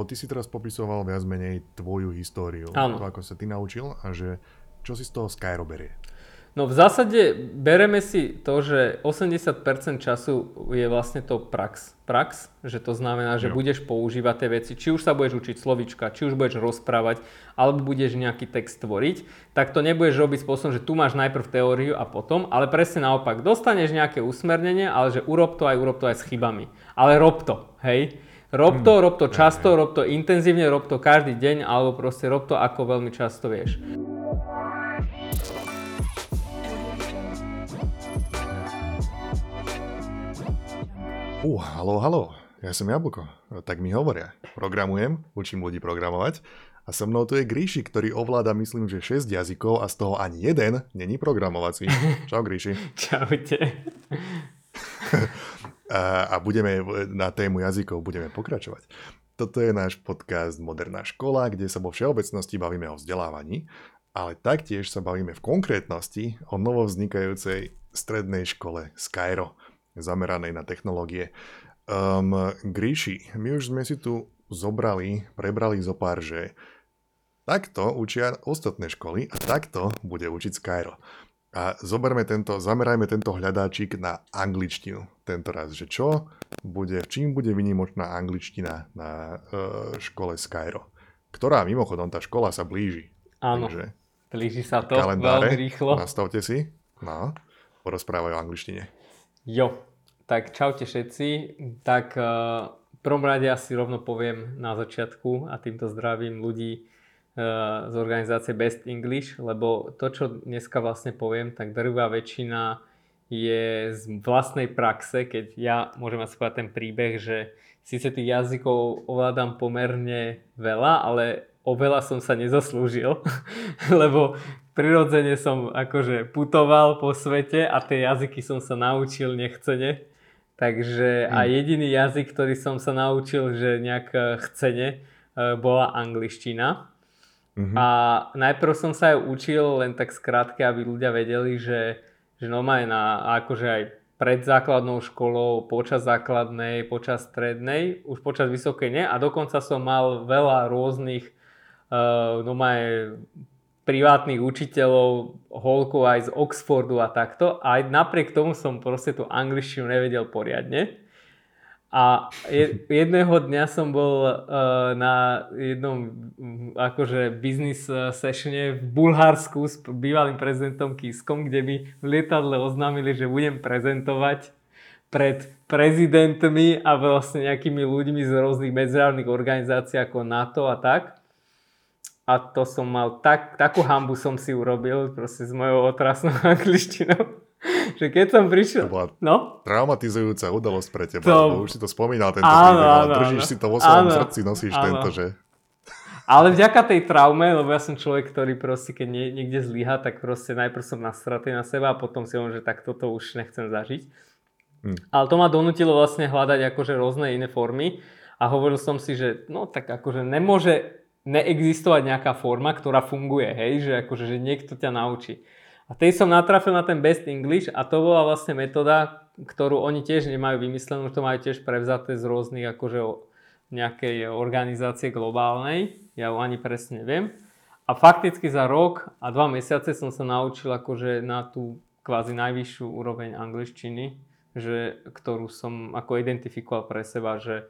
lebo ty si teraz popisoval viac menej tvoju históriu, Áno. to, ako sa ty naučil a že čo si z toho Skyro berie. No v zásade bereme si to, že 80% času je vlastne to prax. Prax, že to znamená, že Jo. budeš používať tie veci, či už sa budeš učiť slovička, či už budeš rozprávať, alebo budeš nejaký text tvoriť, tak to nebudeš robiť spôsobom, že tu máš najprv teóriu a potom, ale presne naopak, dostaneš nejaké usmernenie, ale že urob to aj, urob to aj s chybami. Ale rob to, hej? Rob to, rob to často, rob to intenzívne, rob to každý deň, alebo proste rob to ako veľmi často vieš. Uh, halo, halo, ja som Jablko, tak mi hovoria. Programujem, učím ľudí programovať a so mnou tu je Gríši, ktorý ovláda myslím, že 6 jazykov a z toho ani jeden není programovací. Čau Gríši. Čaute. A, a budeme na tému jazykov budeme pokračovať. Toto je náš podcast Moderná škola, kde sa vo všeobecnosti bavíme o vzdelávaní, ale taktiež sa bavíme v konkrétnosti o novovznikajúcej strednej škole Skyro, zameranej na technológie. Um, Gríši, my už sme si tu zobrali, prebrali zo pár, že takto učia ostatné školy a takto bude učiť Skyro. A zoberme tento, zamerajme tento hľadáčik na angličtinu tento raz, že čo bude, čím bude vynimočná angličtina na uh, škole Skyro. Ktorá mimochodom, tá škola sa blíži. Áno, Takže blíži sa to kalendáre, veľmi rýchlo. nastavte si. No, porozprávajú o angličtine. Jo, tak čaute všetci. Tak v prvom rade asi rovno poviem na začiatku a týmto zdravím ľudí z organizácie Best English, lebo to, čo dneska vlastne poviem, tak drvá väčšina je z vlastnej praxe, keď ja môžem povedať ten príbeh, že síce tých jazykov ovládam pomerne veľa, ale o veľa som sa nezaslúžil, lebo prirodzene som akože putoval po svete a tie jazyky som sa naučil nechcene. Takže a jediný jazyk, ktorý som sa naučil, že nejak eh, chcene, eh, bola angličtina. Mhm. A najprv som sa aj učil len tak skrátke, aby ľudia vedeli, že, že normálne na, akože aj pred základnou školou, počas základnej, počas strednej, už počas vysokej nie. A dokonca som mal veľa rôznych uh, normálne privátnych učiteľov, holkov aj z Oxfordu a takto. A aj napriek tomu som proste tú angličtinu nevedel poriadne. A je, jedného dňa som bol uh, na jednom akože business uh, sessione v Bulharsku s bývalým prezidentom Kiskom, kde mi v lietadle oznámili, že budem prezentovať pred prezidentmi a vlastne nejakými ľuďmi z rôznych medzinárodných organizácií ako NATO a tak. A to som mal tak, takú hambu som si urobil proste s mojou otrasnou angličtinou že keď som prišiel... To bola No? traumatizujúca udalosť pre teba, To- lebo už si to spomínal tento Áno, príbeh, ale áno, držíš áno. si to vo svojom Áno, srdci, nosíš áno. tento, že... Ale vďaka tej traume, lebo ja som človek, ktorý proste keď nie, niekde zlyha, tak proste najprv som nasratý na seba a potom si hovorím, že tak toto už nechcem zažiť. Hm. Ale to ma donútilo vlastne hľadať akože rôzne iné formy a hovoril som si, že no tak akože nemôže neexistovať nejaká forma, ktorá funguje, hej, že akože že niekto ťa naučí. A tej som natrafil na ten Best English a to bola vlastne metóda, ktorú oni tiež nemajú vymyslenú, to majú tiež prevzaté z rôznych akože nejakej organizácie globálnej, ja ju ani presne neviem. A fakticky za rok a dva mesiace som sa naučil akože na tú kvázi najvyššiu úroveň angličtiny, že, ktorú som ako identifikoval pre seba, že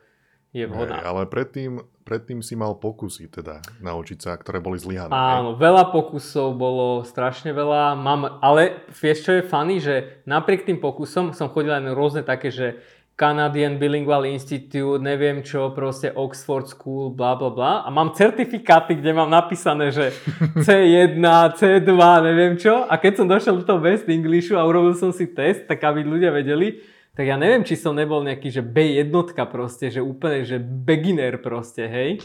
je vhodná. ale predtým, predtým si mal pokusy teda naučiť sa, ktoré boli zlyhané. Áno, veľa pokusov bolo, strašne veľa. Mám, ale vieš, čo je funny, že napriek tým pokusom som chodil aj na rôzne také, že Canadian Bilingual Institute, neviem čo, proste Oxford School, bla bla bla. A mám certifikáty, kde mám napísané, že C1, C2, neviem čo. A keď som došiel do toho Best Englishu a urobil som si test, tak aby ľudia vedeli, tak ja neviem, či som nebol nejaký, že B1 proste, že úplne, že beginner proste, hej.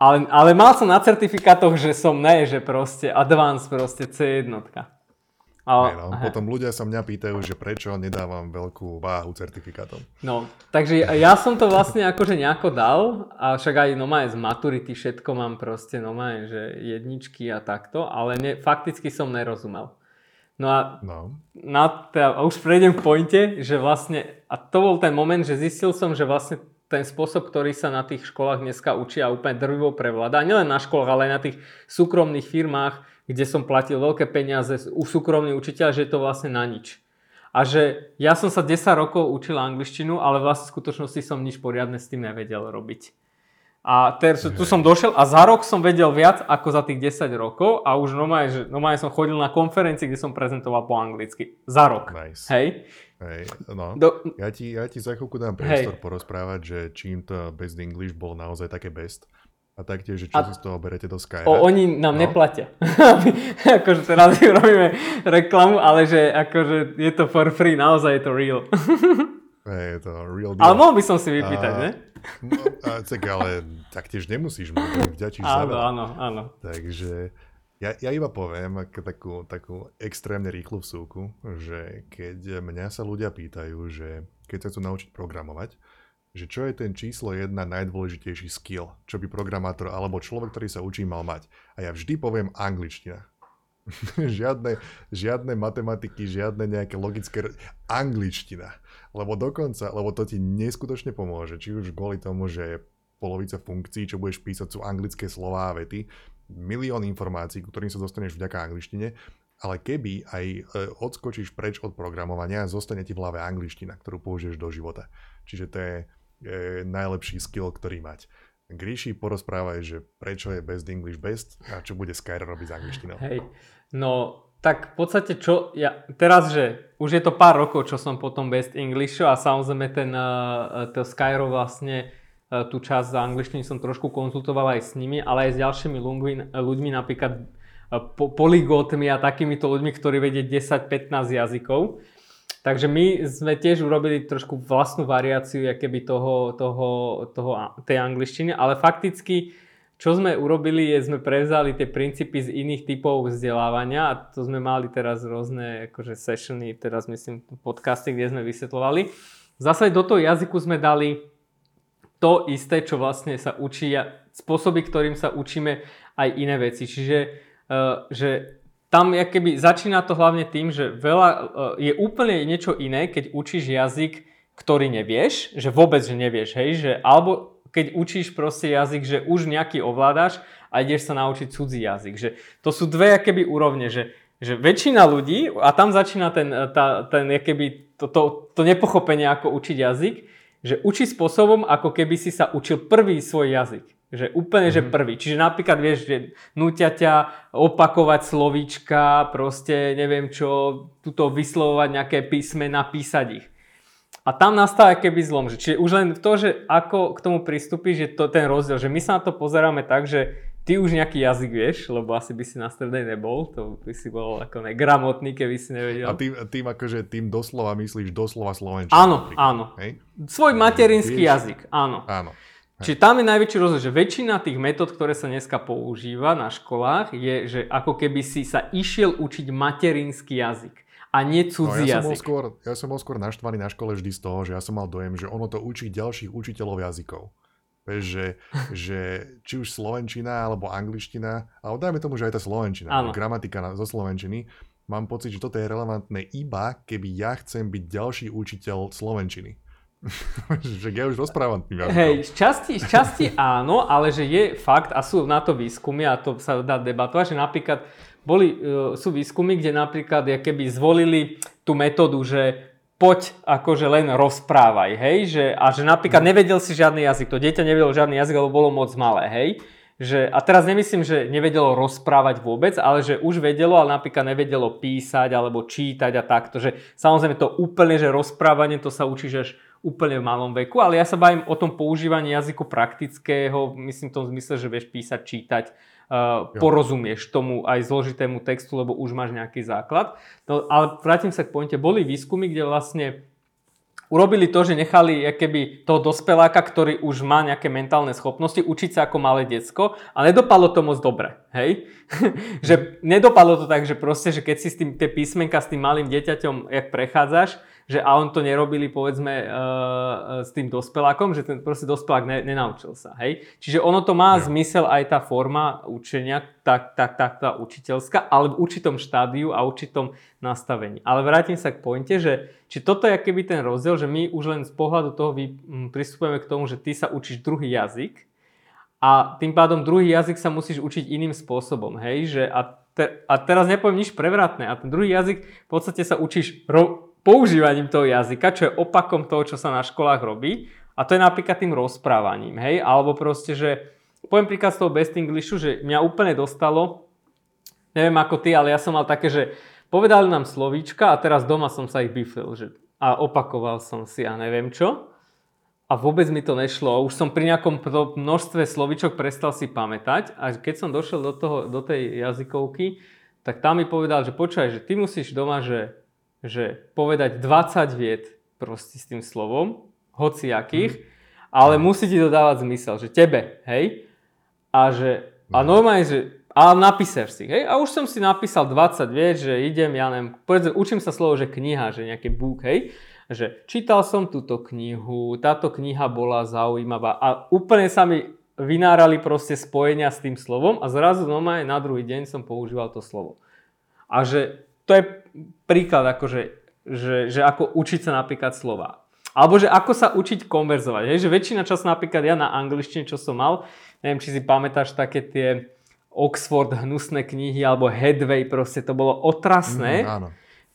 Ale, ale mal som na certifikátoch, že som ne, že proste advanced, proste C1. Ale, no. Potom ľudia sa mňa pýtajú, že prečo nedávam veľkú váhu certifikátom. No, takže ja som to vlastne akože nejako dal, a však aj normálne z maturity všetko mám proste normálne, že jedničky a takto, ale ne, fakticky som nerozumel. No a No. na, teda, a už prejdem k pointe, že vlastne, a to bol ten moment, že zistil som, že vlastne ten spôsob, ktorý sa na tých školách dneska učia úplne drvivo prevláda. Nielen na školách, ale aj na tých súkromných firmách, kde som platil veľké peniaze u súkromných učiteľ, že je to vlastne na nič. A že ja som sa 10 rokov učil angličtinu, ale vlastne v skutočnosti som nič poriadne s tým nevedel robiť. A teraz tu som došiel a za rok som vedel viac ako za tých 10 rokov a už normálne, že normálne som chodil na konferencii, kde som prezentoval po anglicky. Za rok. Nice. Hej? Hej, no. Do... Ja, ti, ja ti za chvíľku dám priestor hey. porozprávať, že čím to Best English bolo naozaj také best. A taktiež, že čo a... si z toho berete do Skype. O, oni nám no. neplatia. akože teraz robíme reklamu, ale že akože je to for free, naozaj je to real. Hey, je to real deal. Ale mohol by som si vypýtať, a, ne? No, a, tak ale taktiež nemusíš, môžeš vďačíš za veľa. Áno, áno. Takže ja, ja iba poviem takú, takú extrémne rýchlu vsúku, že keď mňa sa ľudia pýtajú, že keď sa chcú naučiť programovať, že čo je ten číslo jedna najdôležitejší skill, čo by programátor alebo človek, ktorý sa učí, mal mať. A ja vždy poviem angličtina. žiadne, žiadne matematiky, žiadne nejaké logické... Angličtina. Lebo dokonca, lebo to ti neskutočne pomôže, či už kvôli tomu, že polovica funkcií, čo budeš písať, sú anglické slová a vety, milión informácií, ktorým sa dostaneš vďaka angličtine, ale keby aj e, odskočíš preč od programovania, zostane ti v hlave angličtina, ktorú použiješ do života. Čiže to je e, najlepší skill, ktorý mať. Gríši, porozprávaj, že prečo je Best English Best a čo bude Skyro robiť s angličtinou. Hej, no tak v podstate čo, ja, teraz, že už je to pár rokov, čo som potom Best Englishu a samozrejme ten, uh, to Skyro vlastne uh, tú časť za angličtiny som trošku konzultoval aj s nimi, ale aj s ďalšími ľuďmi, napríklad uh, po, polygótmi a takýmito ľuďmi, ktorí vedie 10-15 jazykov. Takže my sme tiež urobili trošku vlastnú variáciu keby toho, toho, toho, tej angličtiny, ale fakticky čo sme urobili, je, sme prevzali tie princípy z iných typov vzdelávania a to sme mali teraz rôzne akože sessiony, teraz myslím podcasty, kde sme vysvetlovali. Zase do toho jazyku sme dali to isté, čo vlastne sa učí, spôsoby, ktorým sa učíme aj iné veci. Čiže uh, že tam keby začína to hlavne tým, že veľa, uh, je úplne niečo iné, keď učíš jazyk, ktorý nevieš, že vôbec, že nevieš, hej, že alebo keď učíš proste jazyk, že už nejaký ovládaš a ideš sa naučiť cudzí jazyk. Že to sú dve keby úrovne, že, že väčšina ľudí, a tam začína ten, tá, ten keby, to, to, to nepochopenie, ako učiť jazyk, že učí spôsobom, ako keby si sa učil prvý svoj jazyk. Že úplne, mm-hmm. že mhm. prvý. Čiže napríklad vieš, že nutia ťa opakovať slovíčka, proste neviem čo, tuto vyslovovať nejaké písme, napísať ich. A tam nastáva keby zlom. Že, čiže už len to, že ako k tomu pristúpiš, je to ten rozdiel. Že my sa na to pozeráme tak, že ty už nejaký jazyk vieš, lebo asi by si na strednej nebol, to by si bol ako negramotný, keby si nevedel. A tým, tým akože tým doslova myslíš doslova slovenčinu. Áno, áno. Hej? Svoj materinský vieš? jazyk, áno. Áno. Čiže tam je najväčší rozdiel, že väčšina tých metód, ktoré sa dneska používa na školách, je, že ako keby si sa išiel učiť materinský jazyk a nie cudzí no, ja jazyk. Som skôr, ja som bol skôr naštvaný na škole vždy z toho, že ja som mal dojem, že ono to učí ďalších učiteľov jazykov. Vieš, že, že či už slovenčina alebo angličtina, ale dajme tomu, že aj tá slovenčina, gramatika zo slovenčiny, mám pocit, že toto je relevantné iba, keby ja chcem byť ďalší učiteľ slovenčiny. že ja už rozprávam tým jazykom. Hej, z časti, z časti áno, ale že je fakt a sú na to výskumy a to sa dá debatovať, že napríklad boli, e, sú výskumy, kde napríklad keby zvolili tú metódu, že poď akože len rozprávaj, hej, že, a že napríklad nevedel si žiadny jazyk, to dieťa nevedelo žiadny jazyk, lebo bolo moc malé, hej. Že, a teraz nemyslím, že nevedelo rozprávať vôbec, ale že už vedelo, ale napríklad nevedelo písať alebo čítať a takto. Že samozrejme to úplne, že rozprávanie to sa učíš až úplne v malom veku, ale ja sa bavím o tom používaní jazyku praktického, myslím v tom zmysle, že vieš písať, čítať, porozumieš tomu aj zložitému textu, lebo už máš nejaký základ. No, ale vrátim sa k pointe, boli výskumy, kde vlastne urobili to, že nechali keby toho dospeláka, ktorý už má nejaké mentálne schopnosti, učiť sa ako malé decko a nedopadlo to moc dobre. Hej? že nedopadlo to tak, že proste, že keď si s tým, tie písmenka s tým malým dieťaťom jak prechádzaš, že a on to nerobili povedzme uh, s tým dospelákom, že ten proste dospelák ne, nenaučil sa, hej. Čiže ono to má no. zmysel aj tá forma učenia, tak, tak, tak tá učiteľská, ale v určitom štádiu a určitom nastavení. Ale vrátim sa k pointe, že či toto je keby ten rozdiel, že my už len z pohľadu toho vy, m, pristupujeme k tomu, že ty sa učíš druhý jazyk a tým pádom druhý jazyk sa musíš učiť iným spôsobom, hej, že a, te, a teraz nepoviem nič prevratné a ten druhý jazyk v podstate sa učíš ro, používaním toho jazyka, čo je opakom toho, čo sa na školách robí. A to je napríklad tým rozprávaním, hej? Alebo proste, že poviem príklad z toho Best Englishu, že mňa úplne dostalo, neviem ako ty, ale ja som mal také, že povedali nám slovíčka a teraz doma som sa ich bifil, že a opakoval som si a neviem čo. A vôbec mi to nešlo. Už som pri nejakom množstve slovíčok prestal si pamätať a keď som došiel do, toho, do tej jazykovky, tak tam mi povedal, že počkaj, že ty musíš doma, že že povedať 20 viet proste s tým slovom, hociakých, mm. ale musí ti to dávať zmysel, že tebe, hej, a že, a mhm. normálne, že, a napísaš si, hej, a už som si napísal 20 viet, že idem, ja neviem, povedzme, učím sa slovo, že kniha, že nejaký book, hej, že čítal som túto knihu, táto kniha bola zaujímavá a úplne sa mi vynárali proste spojenia s tým slovom a zrazu normálne na druhý deň som používal to slovo. A že to je príklad, akože, že, že ako učiť sa napríklad slova. Alebo že ako sa učiť konverzovať. Hej? Že väčšina času napríklad ja na angličtine, čo som mal, neviem, či si pamätáš také tie Oxford hnusné knihy alebo Headway, proste to bolo otrasné. Mm, áno.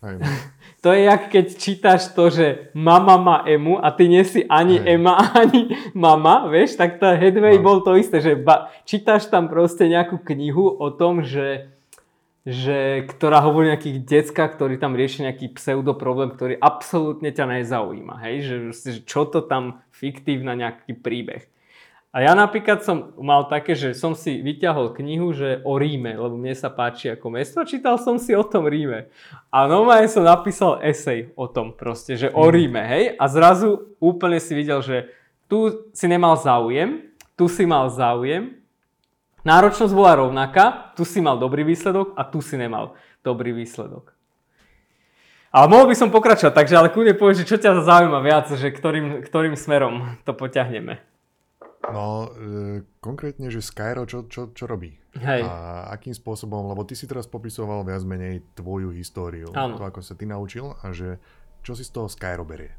To je jak keď čítaš to, že mama má emu a ty nie si ani Aj. Ema, ani mama, vieš, tak tá Headway no. bol to isté, že ba- čítaš tam proste nejakú knihu o tom, že že, ktorá hovorí o nejakých deckách, ktorí tam riešia nejaký pseudoproblém, ktorý absolútne ťa nezaujíma. Hej? Že, že čo to tam fiktívna nejaký príbeh. A ja napríklad som mal také, že som si vyťahol knihu že o Ríme, lebo mne sa páči ako mesto a čítal som si o tom Ríme. A normálne som napísal esej o tom proste, že o mhm. Ríme, hej? A zrazu úplne si videl, že tu si nemal záujem, tu si mal záujem, Náročnosť bola rovnaká, tu si mal dobrý výsledok a tu si nemal dobrý výsledok. Ale mohol by som pokračovať, takže ale kľudne povedz, že čo ťa zaujíma viac, že ktorým, ktorým smerom to poťahneme. No, e, konkrétne, že Skyro čo, čo, čo robí? Hej. A akým spôsobom, lebo ty si teraz popisoval viac menej tvoju históriu, Áno. to ako sa ty naučil a že čo si z toho Skyro berie?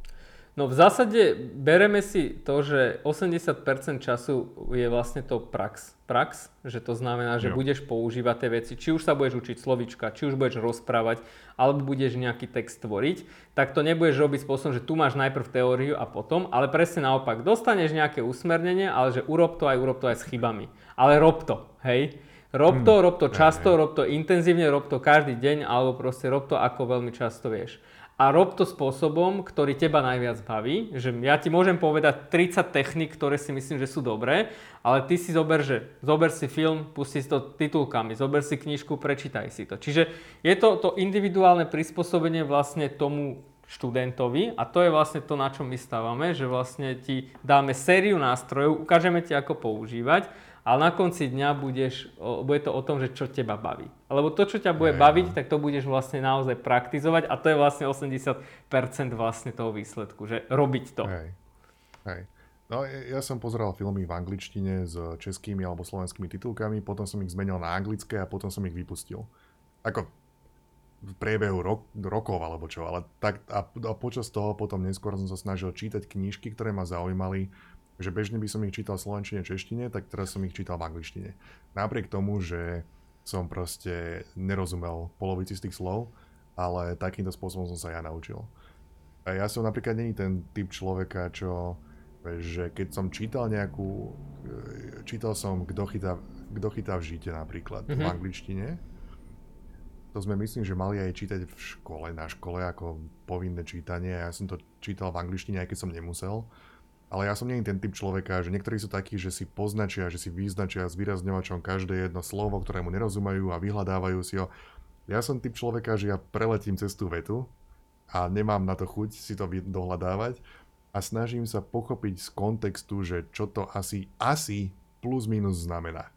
No v zásade bereme si to, že 80% času je vlastne to prax. Prax, že to znamená, že jo. budeš používať tie veci, či už sa budeš učiť slovička, či už budeš rozprávať, alebo budeš nejaký text tvoriť, tak to nebudeš robiť spôsobom, že tu máš najprv teóriu a potom, ale presne naopak, dostaneš nejaké usmernenie, ale že urob to aj, urob to aj s chybami. Ale rob to, hej? Rob to, hmm. rob to často, rob to intenzívne, rob to každý deň, alebo proste rob to ako veľmi často vieš a rob to spôsobom, ktorý teba najviac baví. Že ja ti môžem povedať 30 technik, ktoré si myslím, že sú dobré, ale ty si zober, že zober si film, pusti si to titulkami, zober si knižku, prečítaj si to. Čiže je to to individuálne prispôsobenie vlastne tomu študentovi a to je vlastne to, na čom my stávame, že vlastne ti dáme sériu nástrojov, ukážeme ti, ako používať ale na konci dňa budeš, bude to o tom, že čo teba baví. Lebo to, čo ťa bude Aj, baviť, no. tak to budeš vlastne naozaj praktizovať a to je vlastne 80% vlastne toho výsledku, že robiť to. Hej. Hej. No, ja som pozeral filmy v angličtine s českými alebo slovenskými titulkami, potom som ich zmenil na anglické a potom som ich vypustil. Ako v priebehu rok, rokov alebo čo, ale tak a, a počas toho potom neskôr som sa snažil čítať knížky, ktoré ma zaujímali že bežne by som ich čítal v slovenčine, češtine, tak teraz som ich čítal v angličtine. Napriek tomu, že som proste nerozumel polovici z tých slov, ale takýmto spôsobom som sa ja naučil. A ja som napríklad není ten typ človeka, čo, že keď som čítal nejakú, e, čítal som Kto chytá, kto chytá v žite napríklad mm-hmm. v mhm. angličtine, to sme myslím, že mali aj čítať v škole, na škole ako povinné čítanie. Ja som to čítal v angličtine, aj keď som nemusel. Ale ja som nie ten typ človeka, že niektorí sú takí, že si poznačia, že si vyznačia s výrazňovačom každé jedno slovo, ktorému nerozumajú a vyhľadávajú si ho. Ja som typ človeka, že ja preletím cez tú vetu a nemám na to chuť si to dohľadávať a snažím sa pochopiť z kontextu, že čo to asi, asi plus minus znamená.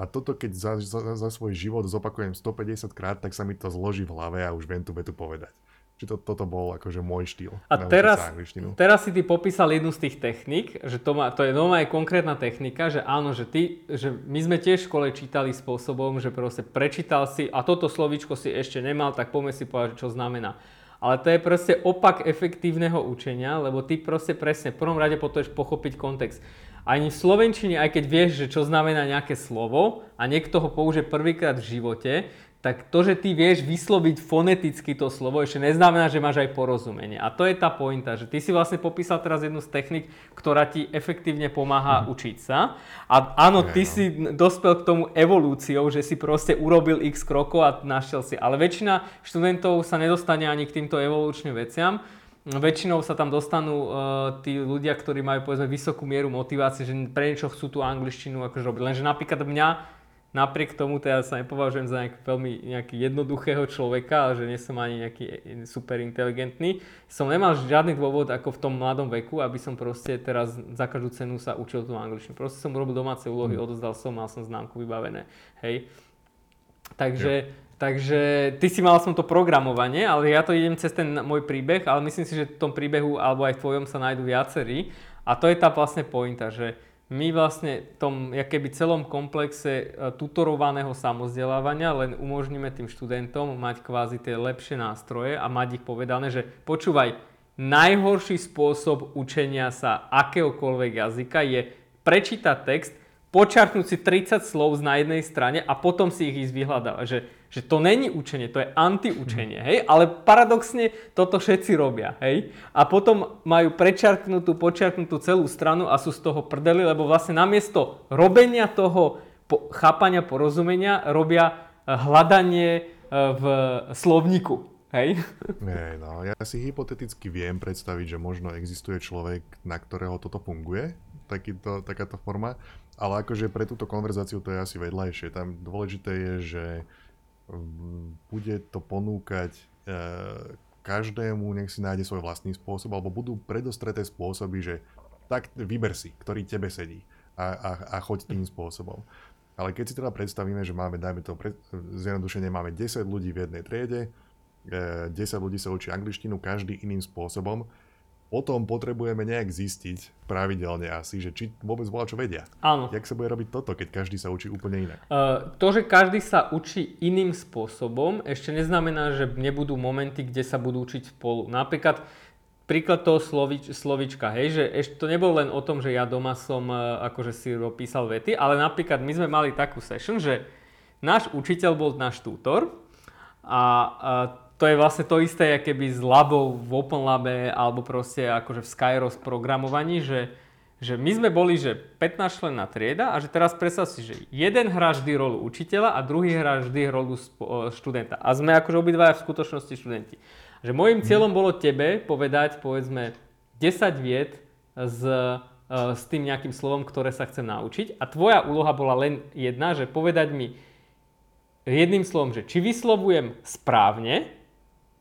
A toto keď za, za, za svoj život zopakujem 150 krát, tak sa mi to zloží v hlave a už viem tú vetu povedať. Či to, toto bol akože môj štýl. A teraz, teraz si ty popísal jednu z tých technik, že to, má, to je nová aj konkrétna technika, že áno, že ty, že my sme tiež v škole čítali spôsobom, že proste prečítal si a toto slovíčko si ešte nemal, tak poďme si povedať, čo znamená. Ale to je proste opak efektívneho učenia, lebo ty proste presne v prvom rade potrebuješ pochopiť kontext. Ani v Slovenčine, aj keď vieš, že čo znamená nejaké slovo a niekto ho použije prvýkrát v živote, tak to, že ty vieš vysloviť foneticky to slovo, ešte neznamená, že máš aj porozumenie. A to je tá pointa, že ty si vlastne popísal teraz jednu z technik, ktorá ti efektívne pomáha mm. učiť sa. A áno, ty no. si dospel k tomu evolúciou, že si proste urobil x krokov a našiel si. Ale väčšina študentov sa nedostane ani k týmto evolučným veciam. Väčšinou sa tam dostanú uh, tí ľudia, ktorí majú povedzme vysokú mieru motivácie, že pre niečo chcú tú angličtinu akože robiť. Lenže napríklad mňa napriek tomu teda sa nepovažujem za nejak, veľmi nejaký jednoduchého človeka, ale že nie som ani nejaký super inteligentný. Som nemal žiadny dôvod ako v tom mladom veku, aby som proste teraz za každú cenu sa učil tú angličtinu. Proste som urobil domáce úlohy, mm. odozdal som, mal som známku vybavené. Hej. Takže, takže ty si mal som to programovanie, ale ja to idem cez ten môj príbeh, ale myslím si, že v tom príbehu alebo aj v tvojom sa nájdú viacerí. A to je tá vlastne pointa, že my vlastne v tom keby celom komplexe e, tutorovaného samozdelávania len umožníme tým študentom mať kvázi tie lepšie nástroje a mať ich povedané, že počúvaj, najhorší spôsob učenia sa akéhokoľvek jazyka je prečítať text, počarknúť si 30 slov na jednej strane a potom si ich ísť vyhľadávať. Že, že to není učenie, to je antiučenie, hej? Ale paradoxne toto všetci robia, hej? A potom majú prečarknutú, počarknutú celú stranu a sú z toho prdeli, lebo vlastne namiesto robenia toho po, chápania, porozumenia robia eh, hľadanie eh, v slovníku. Hej? Nie, no, ja si hypoteticky viem predstaviť, že možno existuje človek, na ktorého toto funguje, takýto, takáto forma, ale akože pre túto konverzáciu to je asi vedľajšie. Tam dôležité je, že bude to ponúkať e, každému, nech si nájde svoj vlastný spôsob, alebo budú predostreté spôsoby, že tak vyber si, ktorý tebe sedí a, a, a choď tým spôsobom. Ale keď si teda predstavíme, že máme, dajme to, pre, zjednodušenie, máme 10 ľudí v jednej triede, e, 10 ľudí sa učí angličtinu, každý iným spôsobom, potom potrebujeme nejak zistiť pravidelne asi, že či vôbec bola čo vedia. Áno. Jak sa bude robiť toto, keď každý sa učí úplne inak? Uh, to, že každý sa učí iným spôsobom, ešte neznamená, že nebudú momenty, kde sa budú učiť spolu. Napríklad príklad toho slovič, slovička, hej, že ešte to nebolo len o tom, že ja doma som uh, akože si písal vety, ale napríklad my sme mali takú session, že náš učiteľ bol náš tutor a uh, to je vlastne to isté, aké keby s labou v OpenLabe alebo proste akože v Skyros programovaní, že, že my sme boli, že 15 členná trieda a že teraz predstav si, že jeden hrá vždy rolu učiteľa a druhý hrá vždy rolu študenta. A sme akože obidvaja v skutočnosti študenti. Že môjim mhm. cieľom bolo tebe povedať, povedzme, 10 viet s, e, s tým nejakým slovom, ktoré sa chcem naučiť. A tvoja úloha bola len jedna, že povedať mi jedným slovom, že či vyslovujem správne,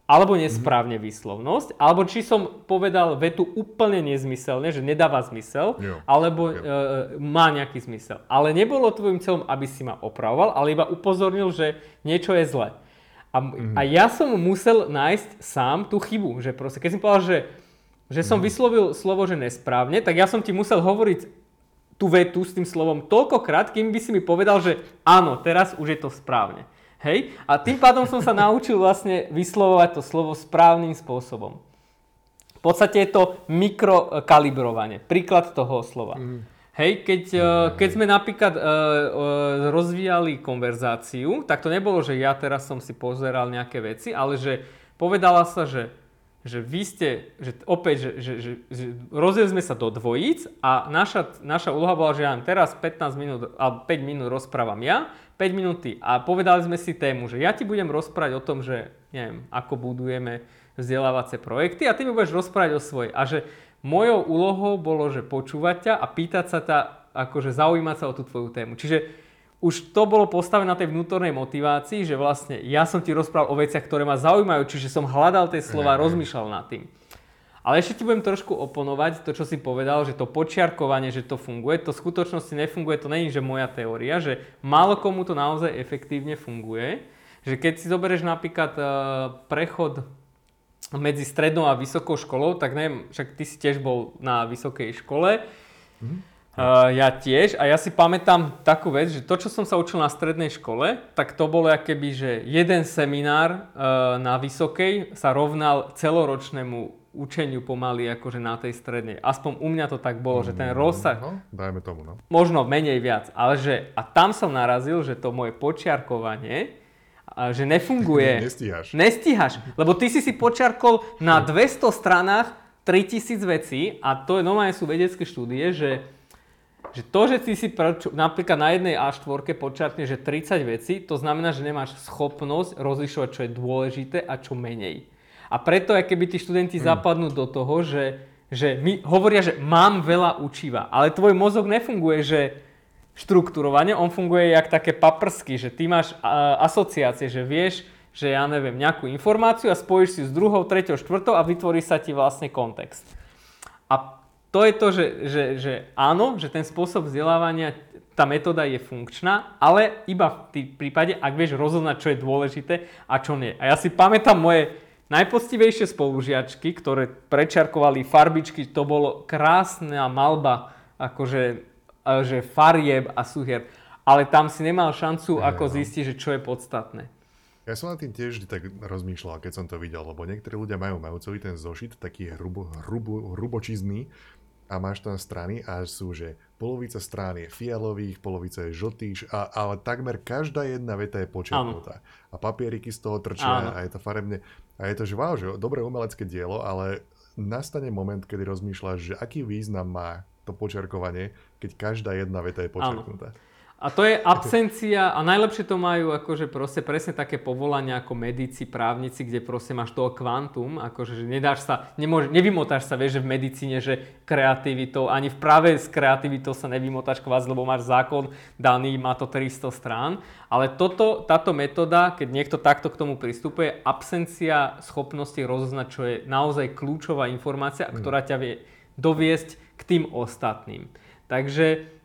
alebo nesprávne mm-hmm. výslovnosť, alebo či som povedal vetu úplne nezmyselne, že nedáva zmysel, jo. alebo jo. E, má nejaký zmysel. Ale nebolo tvojim cieľom, aby si ma opravoval, ale iba upozornil, že niečo je zle. A, mm-hmm. a ja som musel nájsť sám tú chybu, že proste, keď som povedal, že, že som mm-hmm. vyslovil slovo, že nesprávne, tak ja som ti musel hovoriť tú vetu s tým slovom toľkokrát, kým by si mi povedal, že áno, teraz už je to správne. Hej? A tým pádom som sa naučil vlastne vyslovovať to slovo správnym spôsobom. V podstate je to mikrokalibrovanie. Príklad toho slova. Mm. Hej, keď, mm. keď sme napríklad uh, rozvíjali konverzáciu, tak to nebolo, že ja teraz som si pozeral nejaké veci, ale že povedala sa, že že vy ste, že opäť, že, že, že, že rozdiel sme sa do dvojíc a naša, naša úloha bola, že ja teraz 15 minút, alebo 5 minút rozprávam ja, 5 minúty a povedali sme si tému, že ja ti budem rozprávať o tom, že neviem, ako budujeme vzdelávacie projekty a ty mi budeš rozprávať o svojej. A že mojou úlohou bolo, že počúvať ťa a pýtať sa ťa, akože zaujímať sa o tú tvoju tému. Čiže už to bolo postavené na tej vnútornej motivácii, že vlastne ja som ti rozprával o veciach, ktoré ma zaujímajú, čiže som hľadal tie slova, mm rozmýšľal nad tým. Ale ešte ti budem trošku oponovať to, čo si povedal, že to počiarkovanie, že to funguje, to v skutočnosti nefunguje, to není, že moja teória, že málo komu to naozaj efektívne funguje. Že keď si zoberieš napríklad uh, prechod medzi strednou a vysokou školou, tak neviem, však ty si tiež bol na vysokej škole. Mm-hmm. Uh, ja tiež a ja si pamätám takú vec, že to, čo som sa učil na strednej škole, tak to bolo keby, že jeden seminár uh, na vysokej sa rovnal celoročnému učeniu pomaly akože na tej strednej. Aspoň u mňa to tak bolo, že ten rozsah... No, dajme tomu, no. Možno menej viac, ale že... A tam som narazil, že to moje počiarkovanie a že nefunguje. Nestíhaš. Nestíhaš, lebo ty si si počiarkol na 200 stranách 3000 vecí a to je normálne sú vedecké štúdie, že, že to, že ty si napríklad na jednej A4 počiarkneš, že 30 vecí, to znamená, že nemáš schopnosť rozlišovať, čo je dôležité a čo menej. A preto, aj keby tí študenti hmm. zapadnú do toho, že, že my hovoria, že mám veľa učiva, ale tvoj mozog nefunguje, že štruktúrovanie, on funguje jak také paprsky, že ty máš a, asociácie, že vieš, že ja neviem, nejakú informáciu a spojíš si s druhou, treťou, štvrtou a vytvorí sa ti vlastne kontext. A to je to, že, že, že áno, že ten spôsob vzdelávania, tá metóda je funkčná, ale iba v prípade, ak vieš rozoznať, čo je dôležité a čo nie. A ja si pamätám moje najpostivejšie spolužiačky, ktoré prečarkovali farbičky, to bolo krásna malba, akože že farieb a suhier. Ale tam si nemal šancu ja, ako no. zistiť, že čo je podstatné. Ja som na tým tiež vždy tak rozmýšľal, keď som to videl, lebo niektorí ľudia majú, majú celý ten zošit taký hrubo, hrubo, hrubočizný a máš tam strany a sú, že polovica strán je fialových, polovica je žltých, a, ale takmer každá jedna veta je počiatnutá. A papieriky z toho trčia Áno. a je to farebne. A je to, že wow, že dobré umelecké dielo, ale nastane moment, kedy rozmýšľaš, že aký význam má to počiarkovanie, keď každá jedna veta je počiarknutá. A to je absencia a najlepšie to majú akože proste presne také povolania ako medici, právnici, kde proste máš toho kvantum, akože že nedáš sa, nemôže, nevymotáš sa, vieš, že v medicíne, že kreativitou, ani v práve s kreativitou sa nevymotáš kvás, lebo máš zákon daný, má to 300 strán. Ale toto, táto metóda, keď niekto takto k tomu pristupuje, absencia schopnosti rozoznať, čo je naozaj kľúčová informácia, mm. ktorá ťa vie doviesť k tým ostatným. Takže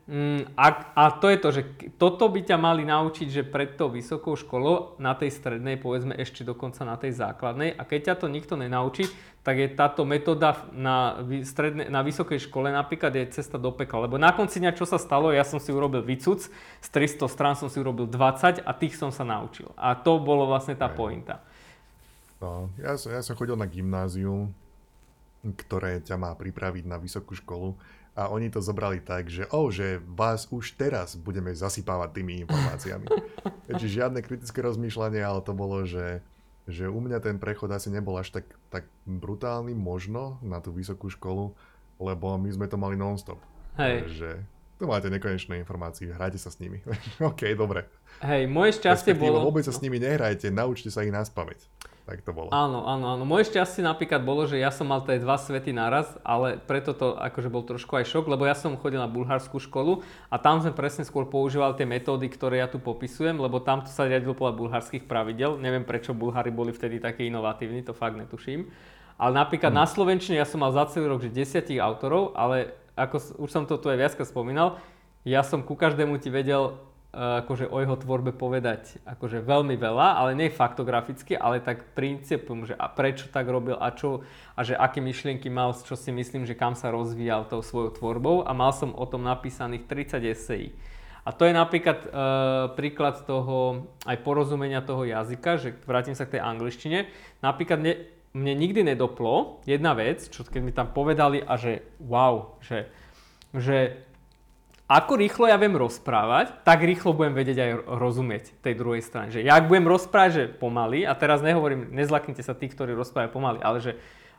a, a to je to, že toto by ťa mali naučiť, že pred tou vysokou školou, na tej strednej, povedzme ešte dokonca na tej základnej. A keď ťa to nikto nenaučí, tak je táto metóda na, stredne, na vysokej škole napríklad je cesta do pekla. Lebo na konci dňa čo sa stalo, ja som si urobil vycuc, z 300 strán som si urobil 20 a tých som sa naučil. A to bolo vlastne tá pointa. No, ja, som, ja som chodil na gymnázium, ktoré ťa má pripraviť na vysokú školu a oni to zobrali tak, že oh, že vás už teraz budeme zasypávať tými informáciami. Čiže žiadne kritické rozmýšľanie, ale to bolo, že, že u mňa ten prechod asi nebol až tak, tak brutálny možno na tú vysokú školu, lebo my sme to mali non-stop. Hej. Že tu máte nekonečné informácie, hrajte sa s nimi. OK, dobre. Hej, moje šťastie bolo... vôbec sa s nimi nehrajte, naučte sa ich naspamäť. Tak to bolo. Áno, áno, áno. Moje šťastie napríklad bolo, že ja som mal tie dva svety naraz, ale preto to akože bol trošku aj šok, lebo ja som chodil na bulharskú školu a tam sme presne skôr používali tie metódy, ktoré ja tu popisujem, lebo tam to sa riadilo podľa bulharských pravidel. Neviem, prečo Bulhári boli vtedy takí inovatívni, to fakt netuším. Ale napríklad hmm. na Slovenčine ja som mal za celý rok že desiatich autorov, ale ako už som to tu aj viacka spomínal, ja som ku každému ti vedel akože o jeho tvorbe povedať akože veľmi veľa, ale nie faktograficky, ale tak princípom, že a prečo tak robil a čo a že aké myšlienky mal, čo si myslím, že kam sa rozvíjal tou svojou tvorbou a mal som o tom napísaných 30 esejí. A to je napríklad e, príklad toho aj porozumenia toho jazyka, že vrátim sa k tej angličtine. Napríklad ne, mne nikdy nedoplo jedna vec, čo keď mi tam povedali a že wow, že, že ako rýchlo ja viem rozprávať, tak rýchlo budem vedieť aj rozumieť tej druhej strane. Že ja ak budem rozprávať, že pomaly, a teraz nehovorím, nezlaknite sa tí, ktorí rozprávajú pomaly, ale že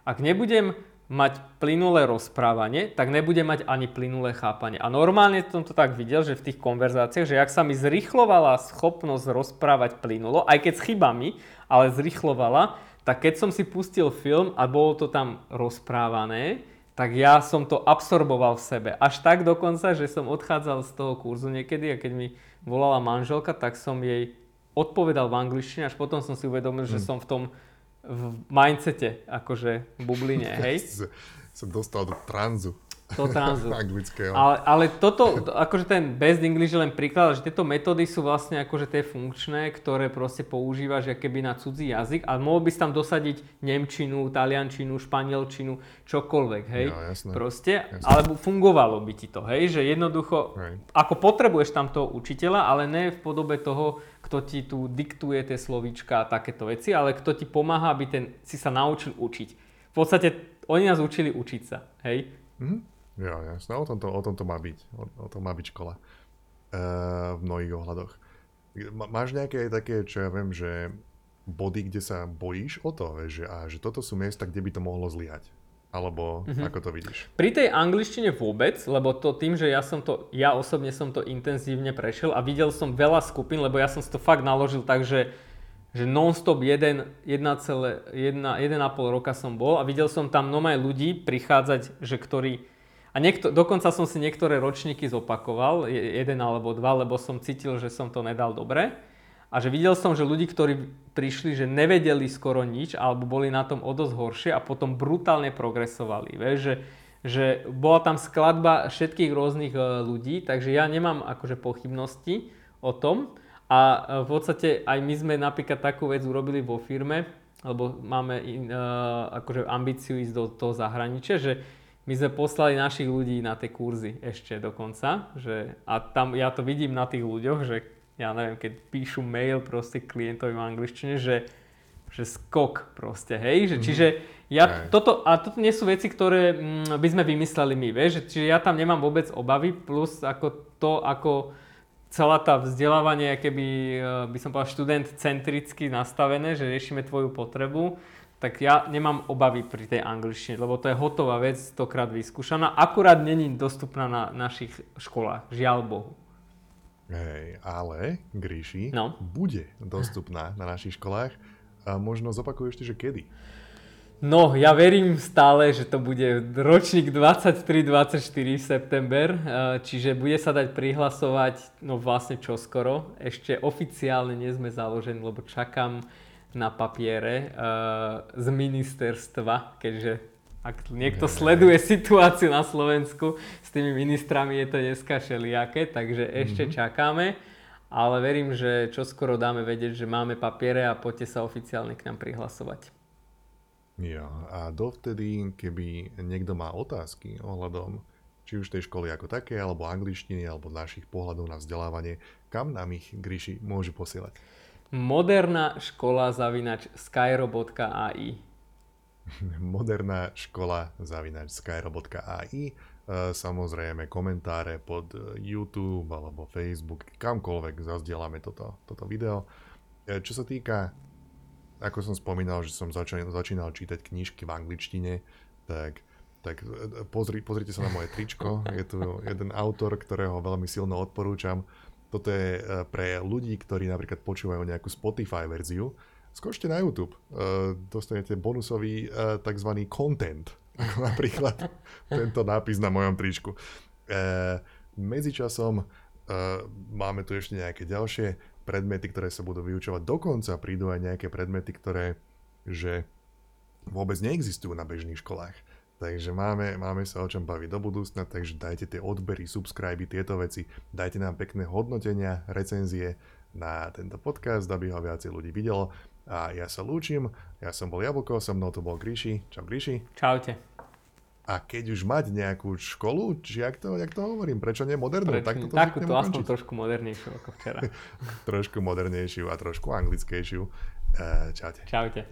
ak nebudem mať plynulé rozprávanie, tak nebudem mať ani plynulé chápanie. A normálne som to tak videl, že v tých konverzáciách, že ak sa mi zrychlovala schopnosť rozprávať plynulo, aj keď s chybami, ale zrychlovala, tak keď som si pustil film a bolo to tam rozprávané, tak ja som to absorboval v sebe. Až tak dokonca, že som odchádzal z toho kurzu niekedy a keď mi volala manželka, tak som jej odpovedal v angličtine, až potom som si uvedomil, hmm. že hm. som v tom v mindsete, akože v bubline, hej. som dostal do tranzu. Toho transu. Anglického. Ale, ale toto, akože ten best English je len príklad, že tieto metódy sú vlastne akože tie funkčné, ktoré proste používaš keby na cudzí jazyk a mohol by si tam dosadiť Nemčinu, Taliančinu, Španielčinu, čokoľvek, hej. Jo, jasné. Proste, Jasné. alebo fungovalo by ti to, hej, že jednoducho, Hej. ako potrebuješ tam toho učiteľa, ale ne v podobe toho, kto ti tu diktuje tie slovíčka a takéto veci, ale kto ti pomáha, aby ten si sa naučil učiť. V podstate oni nás učili učiť sa, hej. Mhm. Jo, jasné, o tom to, o tom to má byť. O, o tom má byť škola. E, v mnohých ohľadoch. Má- Máš nejaké také, čo ja viem, že body, kde sa bojíš o to, vieš, že, a, že toto sú miesta, kde by to mohlo zlyhať. Alebo Mhm. ako to vidíš? Pri tej angličtine vôbec, lebo to tým, že ja som to, ja osobne som to intenzívne prešiel a videl som veľa skupín, lebo ja som si to fakt naložil tak, že, že non-stop 1,5 roka som bol a videl som tam nomaj ľudí prichádzať, že ktorí a niekto, dokonca som si niektoré ročníky zopakoval, je- jeden alebo dva, lebo som cítil, že som to nedal dobre. A že videl som, že ľudí, ktorí prišli, že nevedeli skoro nič, alebo boli na tom o dosť horšie a potom brutálne progresovali. Vieš, že, že bola tam skladba všetkých rôznych e, ľudí, takže ja nemám akože pochybnosti o tom. A e, v podstate aj my sme napríklad takú vec urobili vo firme, lebo máme in, uh, akože ambíciu ísť do toho zahraničia, že my sme poslali našich ľudí na tie kurzy ešte dokonca, že, a tam ja to vidím na tých ľuďoch, že ja neviem, keď píšu mail proste klientovi v angličtine, že, že skok proste, hej, že, čiže ja Hej. toto, a toto nie sú veci, ktoré mm, by sme vymysleli my, vieš, že, čiže ja tam nemám vôbec obavy, plus ako to, ako celá tá vzdelávanie, keby e, by som povedal študent centricky nastavené, že riešime tvoju potrebu, tak ja nemám obavy pri tej angličtine, lebo to je hotová vec, stokrát vyskúšaná. Akurát není dostupná na našich školách, žiaľ Bohu. Hej, ale Gríši No. bude dostupná na našich školách. A možno zopakuješ ešte, že kedy? No, ja verím stále, že to bude ročník 23-24 september, eh, čiže bude sa dať prihlasovať, no vlastne čoskoro. Ešte oficiálne nie sme založení, lebo čakám na papiere eh, z ministerstva, keďže ak niekto sleduje situáciu na Slovensku, s tými ministrami je to dneska všelijaké, takže ešte čakáme. Ale verím, že čoskoro dáme vedieť, že máme papiere a poďte sa oficiálne k nám prihlasovať. Jo, a dovtedy, keby niekto má otázky ohľadom či už tej školy ako také, alebo angličtiny, alebo našich pohľadov na vzdelávanie, kam nám ich Gríši môžu posielať? Moderná škola zavinač skyro.ai Moderná škola zavinač skyro.ai e, Samozrejme komentáre pod YouTube alebo Facebook, kamkoľvek zazdielame toto, toto video. E, Čo sa týka, ako som spomínal, že som začal, začínal čítať knižky v angličtine, tak, tak e, pozri, pozrite sa na moje tričko. Je tu jeden autor, ktorého veľmi silno odporúčam. Toto je e, pre ľudí, ktorí napríklad počúvajú nejakú Spotify verziu. Skočte na YouTube, e, dostanete bonusový e, tzv. content, ako napríklad tento nápis na mojom tričku. Medzičasom máme tu ešte nejaké ďalšie predmety, ktoré sa budú vyučovať. Dokonca prídu aj nejaké predmety, ktoré že vôbec neexistujú na bežných školách. Takže máme, máme sa o čom baviť do budúcna, takže dajte tie odbery, subscribe, tieto veci, dajte nám pekné hodnotenia, recenzie na tento podcast, aby ho viacej ľudí videlo. A ja sa lúčim, ja som bol Jablko, so mnou to bol Gríši. Čau Gríši. Čaute. A keď už mať nejakú školu, či jak to, jak to hovorím, prečo nie modernú, Prečo- tak to takúto zvykneme aspoň trošku modernejšiu ako včera. trošku modernejšiu a trošku anglickejšiu. Uh, čaute. Čaute.